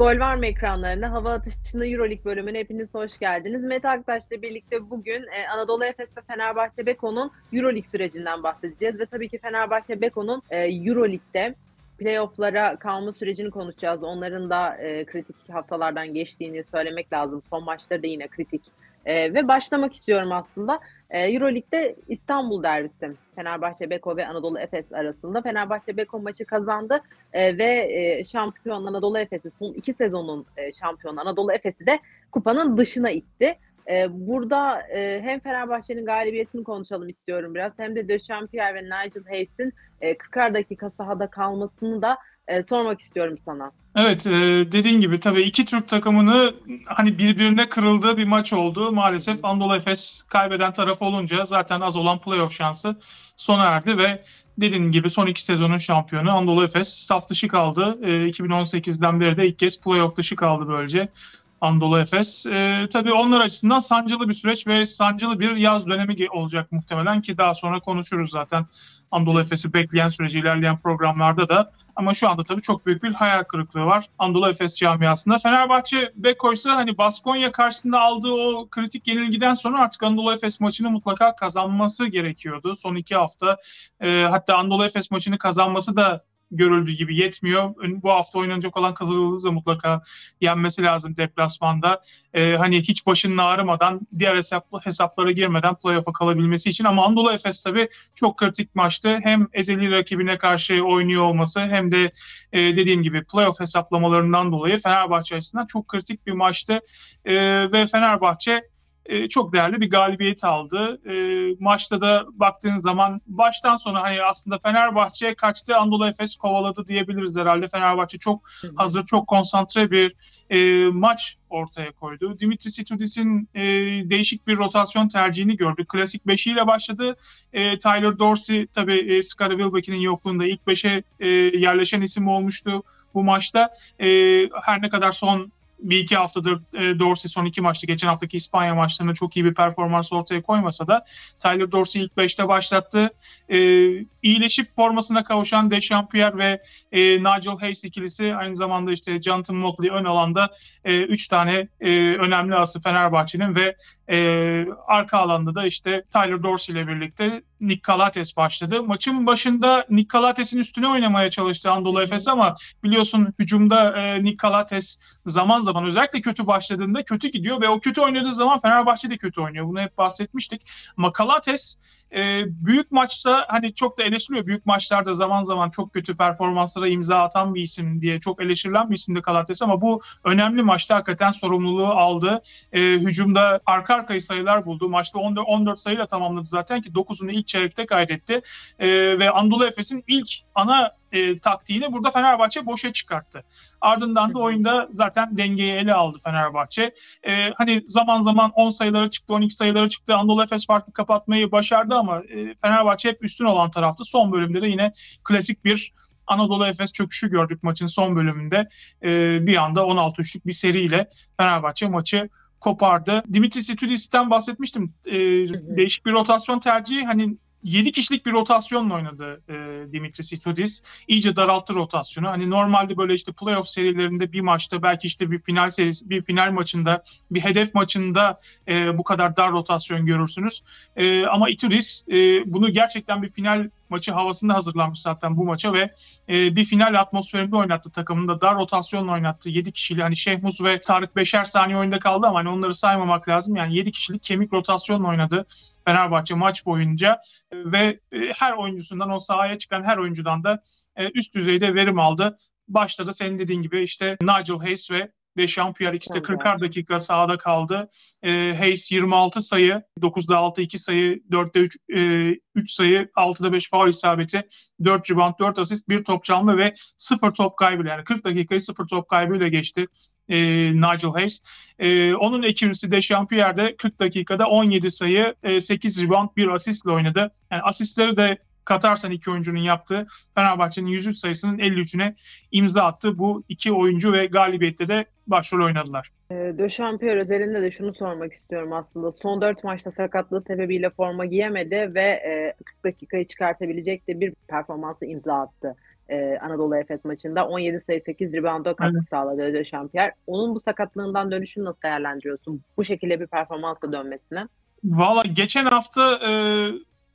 Gol var mı ekranlarına? Hava atışında Euroleague bölümüne hepiniz hoş geldiniz. Mete Aktaş'la birlikte bugün e, Anadolu Efes ve Fenerbahçe Beko'nun Euroleague sürecinden bahsedeceğiz. Ve tabii ki Fenerbahçe Beko'nun e, Euroleague'de playoff'lara kalma sürecini konuşacağız. Onların da e, kritik haftalardan geçtiğini söylemek lazım. Son maçları da yine kritik. E, ve başlamak istiyorum aslında. E, Euroleague'de İstanbul derbisi. Fenerbahçe Beko ve Anadolu Efes arasında. Fenerbahçe Beko maçı kazandı e, ve e, şampiyon Anadolu Efes'i son iki sezonun e, şampiyonu Anadolu Efes'i de kupanın dışına itti. E, burada e, hem Fenerbahçe'nin galibiyetini konuşalım istiyorum biraz hem de Champier ve Nigel Hayes'in e, 40'ar dakika sahada kalmasını da e, sormak istiyorum sana. Evet e, dediğin gibi tabii iki Türk takımını hani birbirine kırıldığı bir maç oldu. Maalesef Anadolu Efes kaybeden taraf olunca zaten az olan playoff şansı sona erdi ve dediğin gibi son iki sezonun şampiyonu Anadolu Efes saf dışı kaldı. E, 2018'den beri de ilk kez playoff dışı kaldı böylece. Anadolu Efes. E, tabii onlar açısından sancılı bir süreç ve sancılı bir yaz dönemi olacak muhtemelen ki daha sonra konuşuruz zaten Anadolu Efes'i bekleyen süreci ilerleyen programlarda da. Ama şu anda tabii çok büyük bir hayal kırıklığı var Anadolu Efes camiasında. Fenerbahçe Beko hani Baskonya karşısında aldığı o kritik yenilgiden sonra artık Anadolu Efes maçını mutlaka kazanması gerekiyordu. Son iki hafta e, hatta Anadolu Efes maçını kazanması da görüldüğü gibi yetmiyor. Bu hafta oynanacak olan Kızıldız'ı mutlaka yenmesi lazım deplasmanda. Ee, hani hiç başının ağrımadan, diğer hesap, hesaplara girmeden playoff'a kalabilmesi için. Ama Anadolu Efes tabii çok kritik maçtı. Hem ezeli rakibine karşı oynuyor olması hem de e, dediğim gibi playoff hesaplamalarından dolayı Fenerbahçe açısından çok kritik bir maçtı. E, ve Fenerbahçe e, çok değerli bir galibiyet aldı. E, maçta da baktığınız zaman baştan sona hani aslında Fenerbahçe kaçtı Anadolu Efes kovaladı diyebiliriz herhalde. Fenerbahçe çok hazır, çok konsantre bir e, maç ortaya koydu. Dimitris Itudis'in e, değişik bir rotasyon tercihini gördük. Klasik beşiyle başladı. E, Tyler Dorsey tabii e, Scottie Wilbeck'in yokluğunda ilk beşe e, yerleşen isim olmuştu bu maçta. E, her ne kadar son bir iki haftadır e, Dorsey son iki maçta geçen haftaki İspanya maçlarında çok iyi bir performans ortaya koymasa da Tyler Dorsey ilk beşte başlattı. E, iyileşip formasına kavuşan Dechampierre ve e, Nigel Hayes ikilisi aynı zamanda işte Jonathan Motley ön alanda e, üç tane e, önemli ası Fenerbahçe'nin ve e, arka alanda da işte Tyler Dorsey ile birlikte Nick Calates başladı. Maçın başında Nick Calates'in üstüne oynamaya çalıştı Anadolu Efes ama biliyorsun hücumda e, Nick Calates zaman zaman özellikle kötü başladığında kötü gidiyor ve o kötü oynadığı zaman Fenerbahçe de kötü oynuyor. Bunu hep bahsetmiştik. Ama Calates e, büyük maçta hani çok da eleştiriliyor. Büyük maçlarda zaman zaman çok kötü performanslara imza atan bir isim diye çok eleştirilen bir isimdi Kalates ama bu önemli maçta hakikaten sorumluluğu aldı. E, hücumda arka arkaya sayılar buldu. Maçta 14, 14 sayıyla tamamladı zaten ki 9'unu ilk çeyrekte kaydetti. E, ve Anadolu Efes'in ilk ana e, taktiğini burada Fenerbahçe boşa çıkarttı. Ardından da oyunda zaten dengeyi ele aldı Fenerbahçe. E, hani zaman zaman 10 sayılara çıktı, 12 sayılara çıktı. Anadolu Efes farkı kapatmayı başardı ama e, Fenerbahçe hep üstün olan taraftı. Son bölümde de yine klasik bir Anadolu Efes çöküşü gördük maçın son bölümünde. E, bir anda 16-3'lük bir seriyle Fenerbahçe maçı kopardı. Dimitris Itudis'ten bahsetmiştim. E, değişik bir rotasyon tercihi. Hani 7 kişilik bir rotasyonla oynadı e, Dimitris Itudis. İyice daralttı rotasyonu. Hani normalde böyle işte playoff serilerinde bir maçta belki işte bir final serisi, bir final maçında, bir hedef maçında e, bu kadar dar rotasyon görürsünüz. E, ama Itudis e, bunu gerçekten bir final maçı havasında hazırlanmış zaten bu maça ve e, bir final atmosferinde oynattı takımında. Dar rotasyonla oynattı. 7 kişili hani Şehmuz ve Tarık beşer saniye oyunda kaldı ama hani onları saymamak lazım. Yani 7 kişilik kemik rotasyonla oynadı Fenerbahçe maç boyunca ve e, her oyuncusundan o sahaya çıkan her oyuncudan da e, üst düzeyde verim aldı. Başta da senin dediğin gibi işte Nigel Hayes ve ve Şampiyar ikisi de 40'ar dakika sahada kaldı. E, Hayes 26 sayı, 9'da 6, 2 sayı, 4'te 3, e, 3 sayı, 6'da 5 faul isabeti, 4 rebound, 4 asist, 1 top çalma ve 0 top kaybıyla yani 40 dakikayı 0 top kaybıyla geçti e, Nigel Hayes. E, onun ekibisi de Şampiyer'de 40 dakikada 17 sayı, e, 8 rebound, 1 asistle oynadı. Yani asistleri de katarsan iki oyuncunun yaptığı Fenerbahçe'nin 103 sayısının 53'üne imza attı. Bu iki oyuncu ve galibiyette de başrol oynadılar. E, De Champier özelinde de şunu sormak istiyorum aslında. Son 4 maçta sakatlığı sebebiyle forma giyemedi ve 40 e, dakikayı çıkartabilecek de bir performansı imza attı e, Anadolu Efes maçında. 17 sayı 8 rebounda katkı Evet. sağladı De Champier. Onun bu sakatlığından dönüşünü nasıl değerlendiriyorsun? Bu şekilde bir performansla dönmesine. Valla geçen hafta e,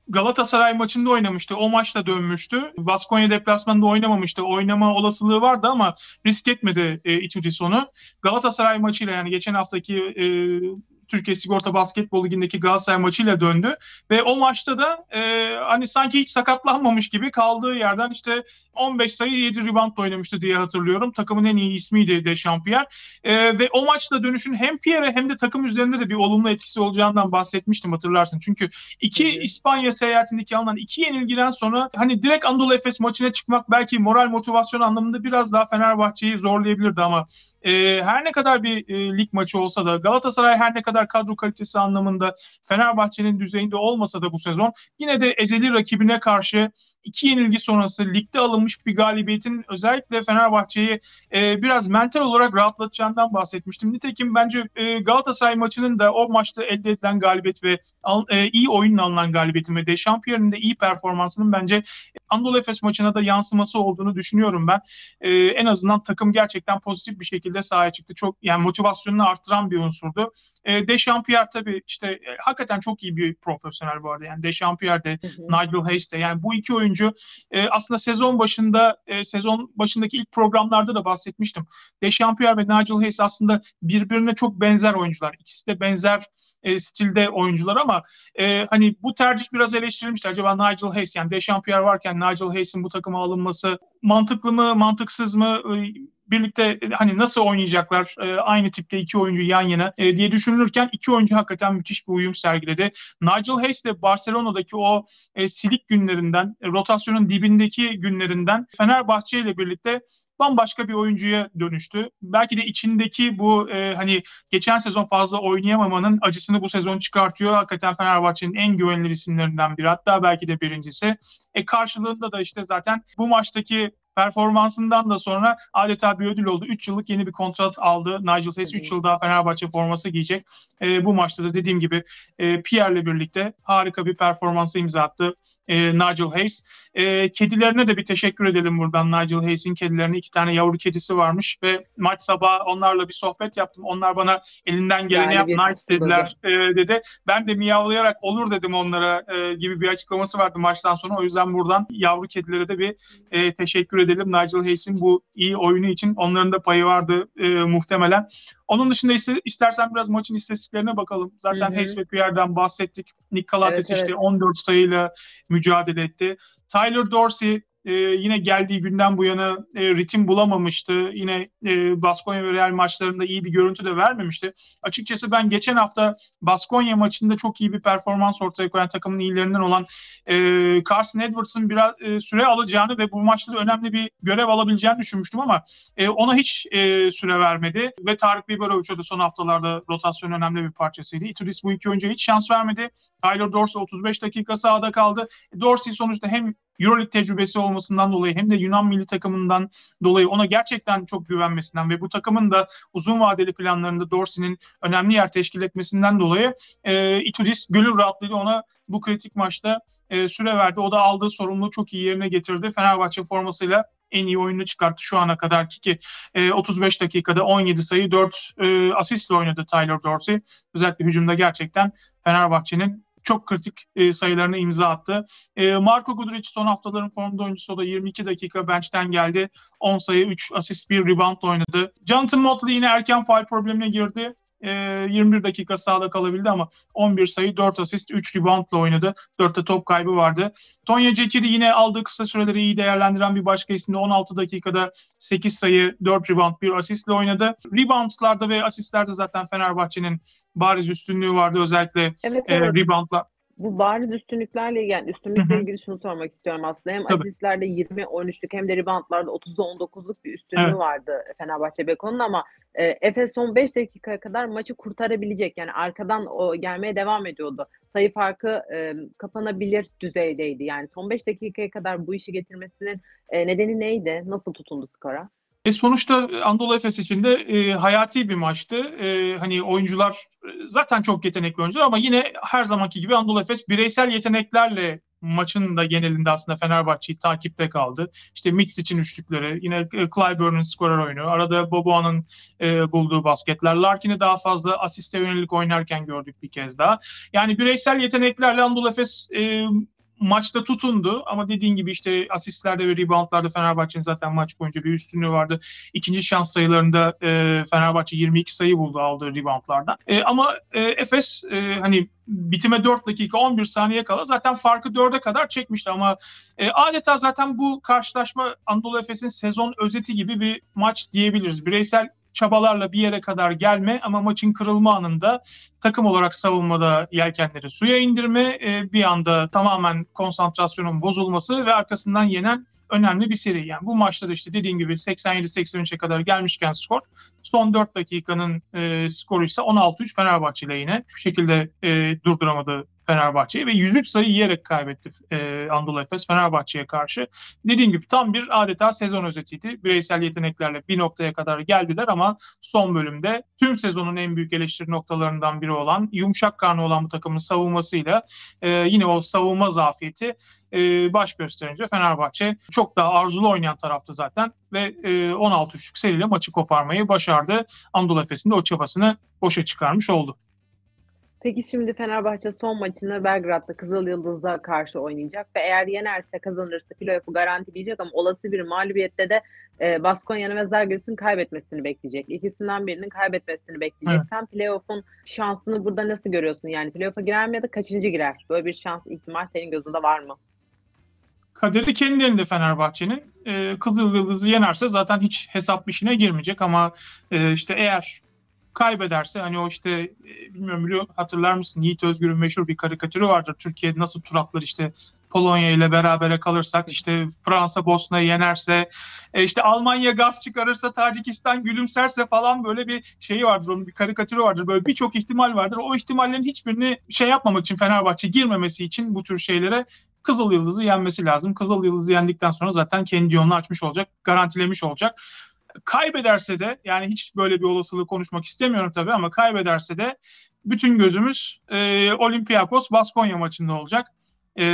Galatasaray maçında oynamıştı. O maçta dönmüştü. Baskonya deplasmanında oynamamıştı. Oynama olasılığı vardı ama risk etmedi e, Itudis onu. Galatasaray maçıyla yani geçen haftaki e, Türkiye Sigorta Basketbol Ligi'ndeki Galatasaray maçıyla döndü. Ve o maçta da e, hani sanki hiç sakatlanmamış gibi kaldığı yerden işte 15 sayı 7 rebound oynamıştı diye hatırlıyorum. Takımın en iyi ismiydi de Champier. E, ve o maçta dönüşün hem Pierre hem de takım üzerinde de bir olumlu etkisi olacağından bahsetmiştim hatırlarsın. Çünkü iki. İspanya seyahatindeki alınan iki yenilgiden sonra hani direkt Anadolu Efes maçına çıkmak belki moral motivasyon anlamında biraz daha Fenerbahçe'yi zorlayabilirdi ama e, her ne kadar bir e, lig maçı olsa da Galatasaray her ne kadar kadro kalitesi anlamında Fenerbahçe'nin düzeyinde olmasa da bu sezon yine de ezeli rakibine karşı iki yenilgi sonrası ligde alınmış bir galibiyetin özellikle Fenerbahçe'yi e, biraz mental olarak rahatlatacağından bahsetmiştim. Nitekim bence e, Galatasaray maçının da o maçta elde edilen galibiyet ve al- e, iyi oyunla alınan galibiyetin ve Dechampierre'in de iyi performansının bence Anadolu Efes maçına da yansıması olduğunu düşünüyorum ben. E, en azından takım gerçekten pozitif bir şekilde sahaya çıktı. Çok yani motivasyonunu arttıran bir unsurdu. E, Dechampierre tabii işte e, hakikaten çok iyi bir profesyonel bu arada. Yani Dechampierre de. Nigel Hayes de yani bu iki oyuncu e, aslında sezon başında e, sezon başındaki ilk programlarda da bahsetmiştim. Dechampierre ve Nigel Hayes aslında birbirine çok benzer oyuncular. İkisi de benzer e, stilde oyuncular ama e, hani bu tercih biraz eleştirilmişti. Acaba Nigel Hayes yani Dechampierre varken Nigel Hayes'in bu takıma alınması mantıklı mı, mantıksız mı? E, birlikte e, hani nasıl oynayacaklar e, aynı tipte iki oyuncu yan yana e, diye düşünülürken iki oyuncu hakikaten müthiş bir uyum sergiledi. Nigel Hayes de Barcelona'daki o e, silik günlerinden, e, rotasyonun dibindeki günlerinden Fenerbahçe ile birlikte bambaşka bir oyuncuya dönüştü. Belki de içindeki bu e, hani geçen sezon fazla oynayamamanın acısını bu sezon çıkartıyor. Hakikaten Fenerbahçe'nin en güvenilir isimlerinden biri. Hatta belki de birincisi. E karşılığında da işte zaten bu maçtaki performansından da sonra adeta bir ödül oldu. 3 yıllık yeni bir kontrat aldı. Nigel Hayes 3 yıl daha Fenerbahçe forması giyecek. E, bu maçta da dediğim gibi e, Pierre'le birlikte harika bir performansı imza attı e, Nigel Hayes. E, kedilerine de bir teşekkür edelim buradan. Nigel Hayes'in kedilerine iki tane yavru kedisi varmış ve maç sabahı onlarla bir sohbet yaptım. Onlar bana elinden geleni Yani yap nice dediler e, dedi. Ben de miyavlayarak olur dedim onlara e, gibi bir açıklaması vardı maçtan sonra. O yüzden buradan yavru kedilere de bir e, teşekkür edelim. Nigel Hayes'in bu iyi oyunu için onların da payı vardı e, muhtemelen. Onun dışında iste- istersen biraz maçın istatistiklerine bakalım. Zaten Hı hı. Hayes ve Pierre'den bahsettik. Nick Calates Evet, işte evet. 14 sayıyla mücadele etti. Tyler Dorsey e, yine geldiği günden bu yana e, ritim bulamamıştı. Yine e, Baskonya ve Real maçlarında iyi bir görüntü de vermemişti. Açıkçası ben geçen hafta Baskonya maçında çok iyi bir performans ortaya koyan takımın iyilerinden olan e, Carson Edwards'ın biraz e, süre alacağını ve bu maçta da önemli bir görev alabileceğini düşünmüştüm ama e, ona hiç e, süre vermedi ve Tarık Biberovic da son haftalarda rotasyon önemli bir parçasıydı. Itudis bu iki oyuncuya hiç şans vermedi. Tyler Dorsey 35 dakika sahada kaldı. Dorsey sonuçta hem Euroleague tecrübesi olmasından dolayı hem de Yunan milli takımından dolayı ona gerçekten çok güvenmesinden ve bu takımın da uzun vadeli planlarında Dorsey'nin önemli yer teşkil etmesinden dolayı e, Itudis gönül rahatlığıyla ona bu kritik maçta e, süre verdi. O da aldığı sorumluluğu çok iyi yerine getirdi. Fenerbahçe formasıyla en iyi oyunu çıkarttı şu ana kadar ki ki e, 35 dakikada 17 sayı 4 e, asistle oynadı Tyler Dorsey. Özellikle hücumda gerçekten Fenerbahçe'nin çok kritik e, sayılarını imza attı. E, Marco Guduric son haftaların formda oyuncusu o da 22 dakika bench'ten geldi. 10 sayı 3 asist 1 rebound oynadı. Jonathan Motley yine erken faal problemine girdi. E, 21 dakika sahada kalabildi ama 11 sayı 4 asist 3 reboundla oynadı. 4'te top kaybı vardı. Tonya Cekiri yine aldığı kısa süreleri iyi değerlendiren bir başka isimde 16 dakikada 8 sayı 4 rebound 1 asistle oynadı. Reboundlarda ve asistlerde zaten Fenerbahçe'nin bariz üstünlüğü vardı özellikle Evet, e, evet. Bu bariz üstünlüklerle yani üstünlükle ilgili şunu sormak istiyorum aslında. Hem asistlerde 20-13'lük hem de reboundlarda 30'da 19'luk bir üstünlüğü Evet. vardı Fenerbahçe Beko'nun ama e, Efes son 5 dakikaya kadar maçı kurtarabilecek. Yani arkadan o gelmeye devam ediyordu. Sayı farkı e, kapanabilir düzeydeydi. Yani son 5 dakikaya kadar bu işi getirmesinin e, nedeni neydi? Nasıl tutundu skora? E sonuçta Anadolu Efes için de e, hayati bir maçtı. E, hani oyuncular e, zaten çok yetenekli oyuncular ama yine her zamanki gibi Anadolu Efes bireysel yeteneklerle maçın da genelinde aslında Fenerbahçe'yi takipte kaldı. İşte Mitsic'in üçlükleri, yine Clyburn'un skorer oyunu, arada Boboa'nın e, bulduğu basketler. Larkin'i daha fazla asiste yönelik oynarken gördük bir kez daha. Yani bireysel yeteneklerle Anadolu Efes e, maçta tutundu ama dediğin gibi işte asistlerde ve reboundlarda Fenerbahçe'nin zaten maç boyunca bir üstünlüğü vardı. İkinci şans sayılarında e, Fenerbahçe 22 sayı buldu aldığı reboundlardan. E, ama e, Efes e, hani bitime 4 dakika 11 saniye kala zaten farkı 4'e kadar çekmişti ama e, adeta zaten bu karşılaşma Anadolu Efes'in sezon özeti gibi bir maç diyebiliriz. Bireysel çabalarla bir yere kadar gelme ama maçın kırılma anında takım olarak savunmada yelkenleri suya indirme, e, bir anda tamamen konsantrasyonun bozulması ve arkasından yenen önemli bir seri. Yani bu maçta da işte dediğim gibi 87-83'e kadar gelmişken skor son 4 dakikanın e, skoru ise 16-3 Fenerbahçe lehine. Bu şekilde e, durduramadı Fenerbahçe'yi ve 103 sayı yiyerek kaybetti e, Anadolu Efes Fenerbahçe'ye karşı. Dediğim gibi tam bir adeta sezon özetiydi. Bireysel yeteneklerle bir noktaya kadar geldiler ama son bölümde tüm sezonun en büyük eleştiri noktalarından biri olan yumuşak karnı olan bu takımın savunmasıyla e, yine o savunma zafiyeti e, baş gösterince Fenerbahçe çok daha arzulu oynayan taraftı zaten ve e, 16-3'lük seriyle maçı koparmayı başardı. Anadolu Efes'in de o çabasını boşa çıkarmış oldu. Peki şimdi Fenerbahçe son maçını Belgrad'da Kızıl Yıldız'a karşı oynayacak ve eğer yenerse kazanırsa playoff'u garantileyecek ama olası bir mağlubiyette de e, Baskonya'nın ve Zalgiris'in kaybetmesini bekleyecek. İkisinden birinin kaybetmesini bekleyecek. Evet. Sen playoff'un şansını burada nasıl görüyorsun? Yani playoff'a girer mi ya da kaçıncı girer? Böyle bir şans ihtimal senin gözünde var mı? Kaderi kendi elinde Fenerbahçe'nin. Ee, Kızıl Yıldız'ı yenerse zaten hiç hesap işine girmeyecek ama e, işte eğer kaybederse hani o işte e, bilmiyorum biliyor hatırlar mısın Yiğit Özgür'ün meşhur bir karikatürü vardır. Türkiye nasıl tur atlar işte Polonya ile berabere kalırsak işte Fransa Bosna'yı yenerse e, işte Almanya gaz çıkarırsa Tacikistan gülümserse falan böyle bir şeyi vardır onun bir karikatürü vardır böyle birçok ihtimal vardır o ihtimallerin hiçbirini şey yapmamak için Fenerbahçe girmemesi için bu tür şeylere Kızıl Yıldız'ı yenmesi lazım. Kızıl Yıldız'ı yendikten sonra zaten kendi yolunu açmış olacak, garantilemiş olacak. Kaybederse de yani hiç böyle bir olasılığı konuşmak istemiyorum tabii ama kaybederse de bütün gözümüz e, Olympiakos Baskonya maçında olacak e,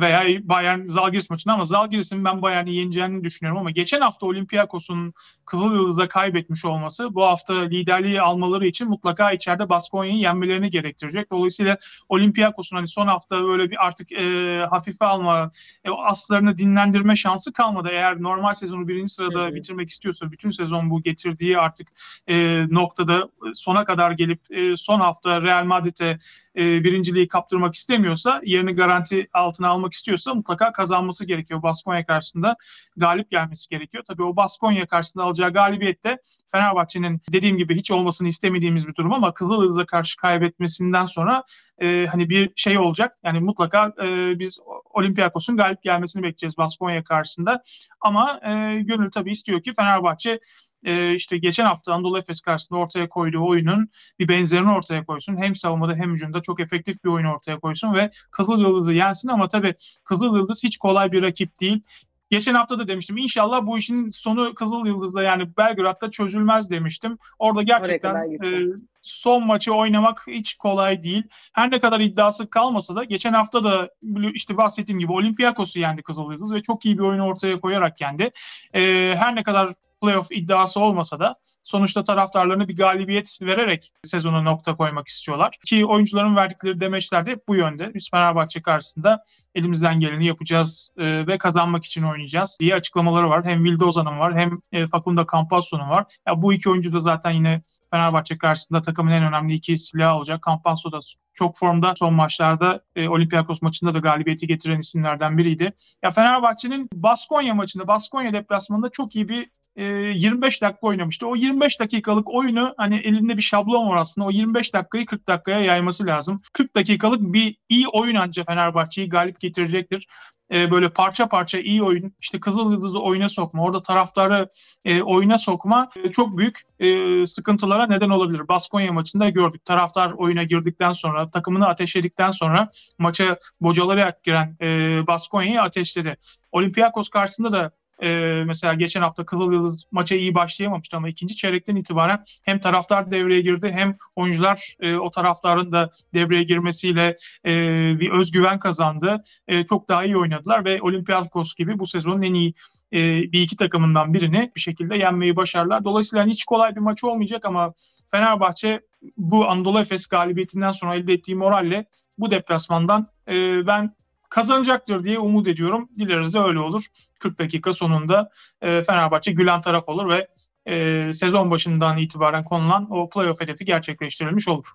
veya Bayern Zalgiris maçında ama Zalgiris'in ben Bayern'i yeneceğini düşünüyorum ama geçen hafta Olympiakos'un Kızıl Yıldız'da kaybetmiş olması bu hafta liderliği almaları için mutlaka içeride Baskonya'yı yenmelerini gerektirecek. Dolayısıyla Olympiakos'un hani son hafta böyle bir artık e, hafife alma, e, aslarını dinlendirme şansı kalmadı. Eğer normal sezonu birinci sırada evet. bitirmek istiyorsa bütün sezon bu getirdiği artık e, noktada sona kadar gelip e, son hafta Real Madrid'e e, birinciliği kaptırmak istemiyorsa, yerini garanti altına almak istiyorsa mutlaka kazanması gerekiyor. Baskonya karşısında galip gelmesi gerekiyor. Tabii o Baskonya karşısında alacağı galibiyette Fenerbahçe'nin dediğim gibi hiç olmasını istemediğimiz bir durum ama Kızıldız'a karşı kaybetmesinden sonra e, hani bir şey olacak. Yani mutlaka e, biz Olympiakos'un galip gelmesini bekleyeceğiz Baskonya karşısında. Ama e, gönül tabii istiyor ki Fenerbahçe e, işte geçen hafta Anadolu Efes karşısında ortaya koyduğu oyunun bir benzerini ortaya koysun. Hem savunmada hem hücumda çok efektif bir oyun ortaya koysun ve Kızıl Yıldız'ı yensin ama tabii Kızıl Yıldız hiç kolay bir rakip değil. Geçen hafta da demiştim inşallah bu işin sonu Kızıl Yıldız'da yani Belgrad'da çözülmez demiştim. Orada gerçekten e, son maçı oynamak hiç kolay değil. Her ne kadar iddiası kalmasa da geçen hafta da işte bahsettiğim gibi Olympiakos'u yendi Kızıl Yıldız ve çok iyi bir oyun ortaya koyarak yendi. E, her ne kadar playoff iddiası olmasa da sonuçta taraftarlarına bir galibiyet vererek sezona nokta koymak istiyorlar. Ki oyuncuların verdikleri demeçler de bu yönde. Biz Fenerbahçe karşısında elimizden geleni yapacağız e, ve kazanmak için oynayacağız diye açıklamaları var. Hem Vildozan'ın var hem e, Facundo Campazzo'nun var. Ya bu iki oyuncu da zaten yine Fenerbahçe karşısında takımın en önemli iki silahı olacak. Campazzo da çok formda son maçlarda e, Olympiakos maçında da galibiyeti getiren isimlerden biriydi. Ya Fenerbahçe'nin Baskonya maçında, Baskonya deplasmanında çok iyi bir 25 e, dakika oynamıştı. O 25 dakikalık oyunu hani elinde bir şablon var aslında. O 25 dakikayı 40 dakikaya yayması lazım. 40 dakikalık bir iyi oyun ancak Fenerbahçe'yi galip getirecektir. Ee, böyle parça parça iyi oyun, işte Kızıl Yıldız'ı oyuna sokma, orada taraftarı e, oyuna sokma e, çok büyük e, sıkıntılara neden olabilir. Baskonya maçında gördük. Taraftar oyuna girdikten sonra, takımını ateşledikten sonra maça bocalayarak giren e, Baskonya'yı ateşledi. Olympiakos karşısında da e, mesela geçen hafta Kızıl Yıldız maça iyi başlayamamıştı ama ikinci çeyrekten itibaren hem taraftar devreye girdi hem oyuncular e, o taraftarın da devreye girmesiyle e, bir özgüven kazandı. E, çok daha iyi oynadılar ve Olympiakos gibi bu sezonun en iyi e, bir iki takımından birini bir şekilde yenmeyi başardılar. Dolayısıyla hiç kolay bir maç olmayacak ama Fenerbahçe bu Anadolu Efes galibiyetinden sonra elde ettiği moralle bu deplasmandan e, ben kazanacaktır diye umut ediyorum. Dileriz de öyle olur. 40 dakika sonunda e, Fenerbahçe gülen taraf olur ve e, sezon başından itibaren konulan o playoff hedefi gerçekleştirilmiş olur.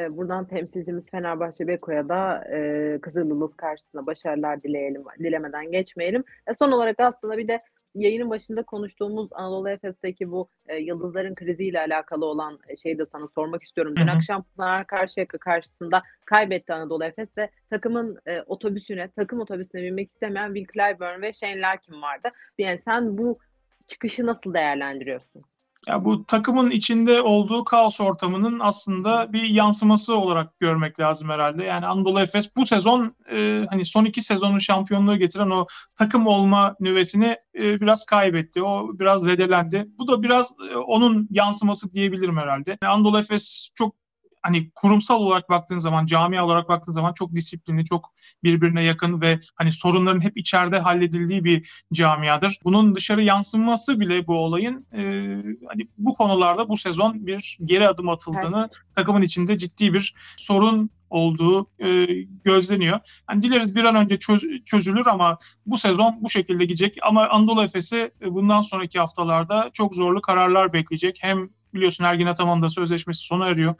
E, buradan temsilcimiz Fenerbahçe Beko'ya da e, Kızılyıldız karşısında başarılar dileyelim, dilemeden geçmeyelim. E, son olarak aslında bir de yayının başında konuştuğumuz Anadolu Efes'teki bu e, yıldızların kriziyle alakalı olan e, şeyi de sana sormak istiyorum. Dün Hı hı. akşam Pınar Karşıyaka karşısında kaybetti Anadolu Efes ve takımın e, otobüsüne, takım otobüsüne binmek istemeyen Will Clyburn ve Shane Larkin vardı. Yani sen bu çıkışı nasıl değerlendiriyorsun? Ya bu takımın içinde olduğu kaos ortamının aslında bir yansıması olarak görmek lazım herhalde. Yani Anadolu Efes bu sezon e, hani son iki sezonun şampiyonluğu getiren o takım olma nüvesini e, biraz kaybetti. O biraz zedelendi. Bu da biraz e, onun yansıması diyebilirim herhalde. Yani Anadolu Efes çok hani kurumsal olarak baktığın zaman, camia olarak baktığın zaman çok disiplinli, çok birbirine yakın ve hani sorunların hep içeride halledildiği bir camiadır. Bunun dışarı yansıması bile bu olayın e, hani bu konularda bu sezon bir geri adım atıldığını, takımın içinde ciddi bir sorun olduğu e, gözleniyor. Yani dileriz bir an önce çöz- çözülür ama bu sezon bu şekilde gidecek. Ama Anadolu Efes'i e, bundan sonraki haftalarda çok zorlu kararlar bekleyecek. Hem biliyorsun Ergin Ataman'ın da sözleşmesi sona eriyor.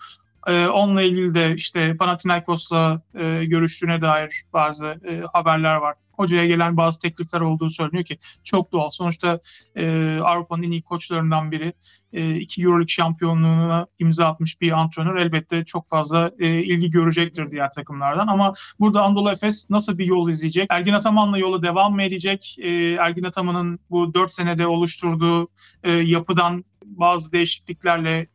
Ee, onunla ilgili de işte Panathinaikos'la e, görüştüğüne dair bazı e, haberler var. Hocaya gelen bazı teklifler olduğu söyleniyor ki çok doğal. Sonuçta e, Avrupa'nın en iyi koçlarından biri. E, iki Euroleague şampiyonluğuna imza atmış bir antrenör elbette çok fazla e, ilgi görecektir diğer takımlardan. Ama burada Anadolu Efes nasıl bir yol izleyecek? Ergin Ataman'la yola devam mı edecek? E, Ergin Ataman'ın bu dört senede oluşturduğu e, yapıdan bazı değişikliklerle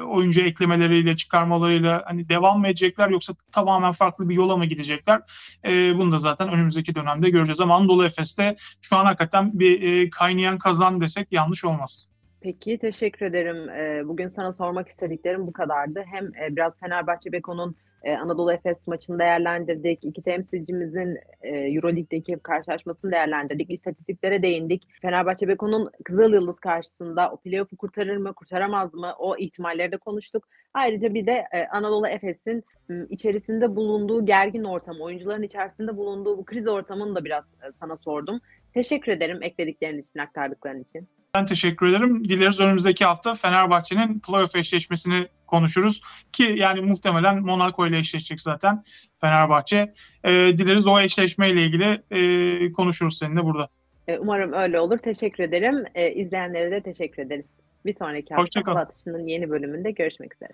oyuncu eklemeleriyle, çıkarmalarıyla hani devam mı edecekler yoksa tamamen farklı bir yola mı gidecekler? E, bunu da zaten önümüzdeki dönemde göreceğiz. Ama Anadolu Efes'te şu an hakikaten bir e, kaynayan kazan desek yanlış olmaz. Peki teşekkür ederim. Ee, Bugün sana sormak istediklerim bu kadardı. Hem e, biraz Fenerbahçe Beko'nun e, Anadolu Efes maçını değerlendirdik. İki temsilcimizin e, Euroleague'deki karşılaşmasını değerlendirdik. İstatistiklere değindik. Fenerbahçe Beko'nun Kızıl Yıldız karşısında o playoff'u kurtarır mı, kurtaramaz mı? O ihtimalleri de konuştuk. Ayrıca bir de e, Anadolu Efes'in içerisinde bulunduğu gergin ortam, oyuncuların içerisinde bulunduğu bu kriz ortamını da biraz e, sana sordum. Teşekkür ederim eklediklerin için, aktardıkların için. Ben teşekkür ederim. Dileriz önümüzdeki hafta Fenerbahçe'nin playoff eşleşmesini konuşuruz. Ki yani muhtemelen Monaco ile eşleşecek zaten Fenerbahçe. E, dileriz o eşleşmeyle ilgili e, konuşuruz seninle burada. E, Umarım öyle olur. Teşekkür ederim. E, izleyenlere de teşekkür ederiz. Bir sonraki hafta Hoşça kal. Hava Atışı'nın yeni bölümünde görüşmek üzere.